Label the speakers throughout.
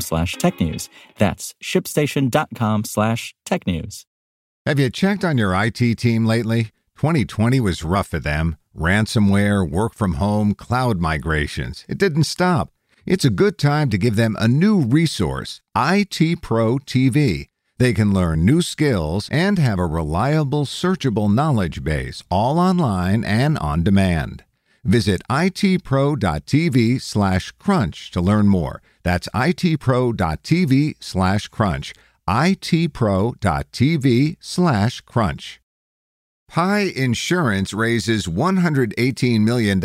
Speaker 1: slash technews. That's shipstation.com slash tech news.
Speaker 2: Have you checked on your IT team lately? 2020 was rough for them. Ransomware, work from home, cloud migrations. It didn't stop. It's a good time to give them a new resource, IT Pro TV. They can learn new skills and have a reliable, searchable knowledge base, all online and on demand. Visit itpro.tv slash crunch to learn more. That's itpro.tv slash crunch. itpro.tv slash crunch. Pie Insurance raises $118 million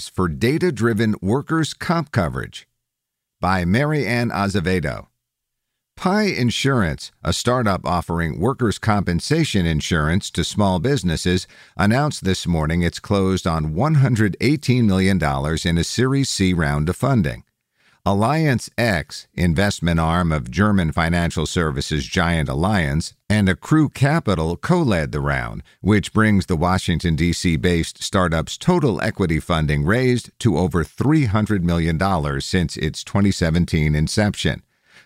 Speaker 2: for data driven workers' comp coverage. By Mary Ann Azevedo. Pie Insurance, a startup offering workers' compensation insurance to small businesses, announced this morning it's closed on $118 million in a Series C round of funding. Allianz X, investment arm of German financial services giant Allianz, and Acrew Capital co led the round, which brings the Washington, D.C. based startup's total equity funding raised to over $300 million since its 2017 inception.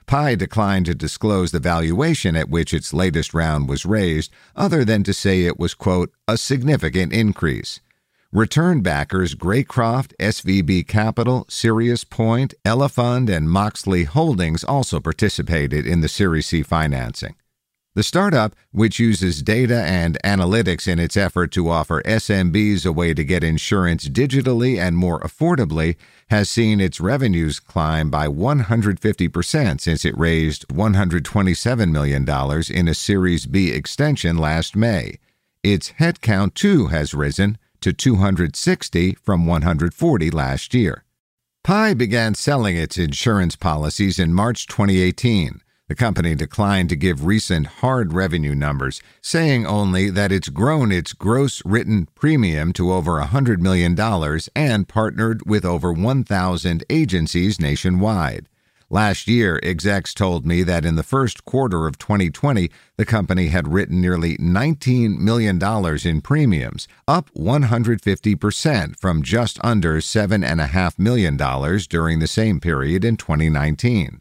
Speaker 2: Pie declined to disclose the valuation at which its latest round was raised, other than to say it was, quote, a significant increase. Return backers Greycroft, SVB Capital, Sirius Point, Elefund, and Moxley Holdings also participated in the Series C financing. The startup, which uses data and analytics in its effort to offer SMBs a way to get insurance digitally and more affordably, has seen its revenues climb by 150% since it raised $127 million in a Series B extension last May. Its headcount, too, has risen to 260 from 140 last year. Pie began selling its insurance policies in March 2018. The company declined to give recent hard revenue numbers, saying only that it's grown its gross written premium to over $100 million and partnered with over 1,000 agencies nationwide. Last year, execs told me that in the first quarter of 2020, the company had written nearly $19 million in premiums, up 150% from just under $7.5 million during the same period in 2019.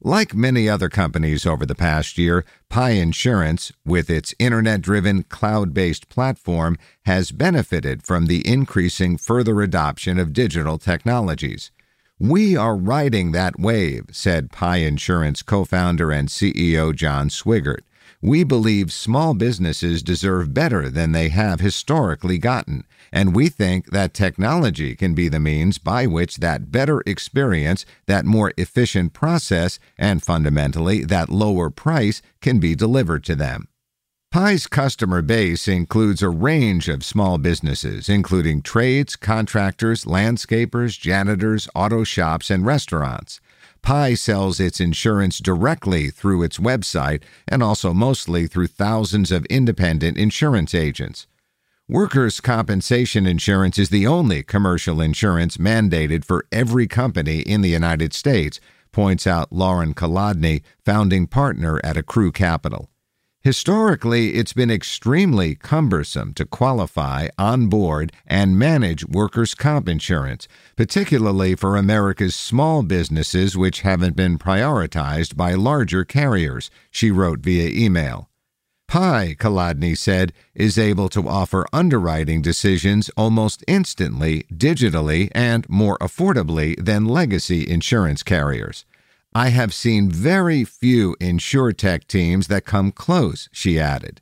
Speaker 2: Like many other companies over the past year, Pie Insurance, with its internet driven, cloud based platform, has benefited from the increasing further adoption of digital technologies. We are riding that wave, said Pie Insurance co founder and CEO John Swigart. We believe small businesses deserve better than they have historically gotten, and we think that technology can be the means by which that better experience, that more efficient process, and fundamentally that lower price can be delivered to them. Pie's customer base includes a range of small businesses, including trades, contractors, landscapers, janitors, auto shops, and restaurants. Pie sells its insurance directly through its website and also mostly through thousands of independent insurance agents. Workers' compensation insurance is the only commercial insurance mandated for every company in the United States, points out Lauren Kolodny, founding partner at Acrew Capital. Historically, it's been extremely cumbersome to qualify, onboard, and manage workers' comp insurance, particularly for America's small businesses which haven't been prioritized by larger carriers, she wrote via email. Pie, Kolodny said, is able to offer underwriting decisions almost instantly, digitally, and more affordably than legacy insurance carriers. I have seen very few insurtech teams that come close, she added.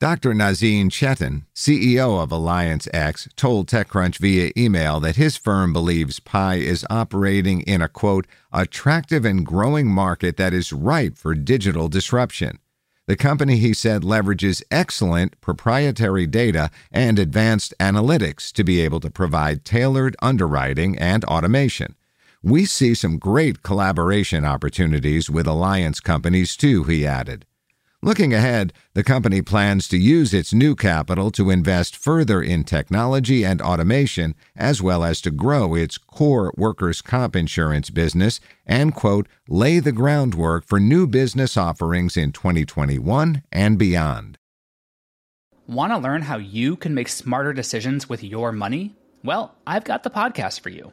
Speaker 2: Dr. Nazim Cetin, CEO of Allianz X, told TechCrunch via email that his firm believes Pie is operating in a quote, attractive and growing market that is ripe for digital disruption. The company, he said, leverages excellent proprietary data and advanced analytics to be able to provide tailored underwriting and automation. We see some great collaboration opportunities with Allianz companies too, he added. Looking ahead, the company plans to use its new capital to invest further in technology and automation, as well as to grow its core workers' comp insurance business and, quote, lay the groundwork for new business offerings in 2021 and beyond.
Speaker 3: Want to learn how you can make smarter decisions with your money? Well, I've got the podcast for you.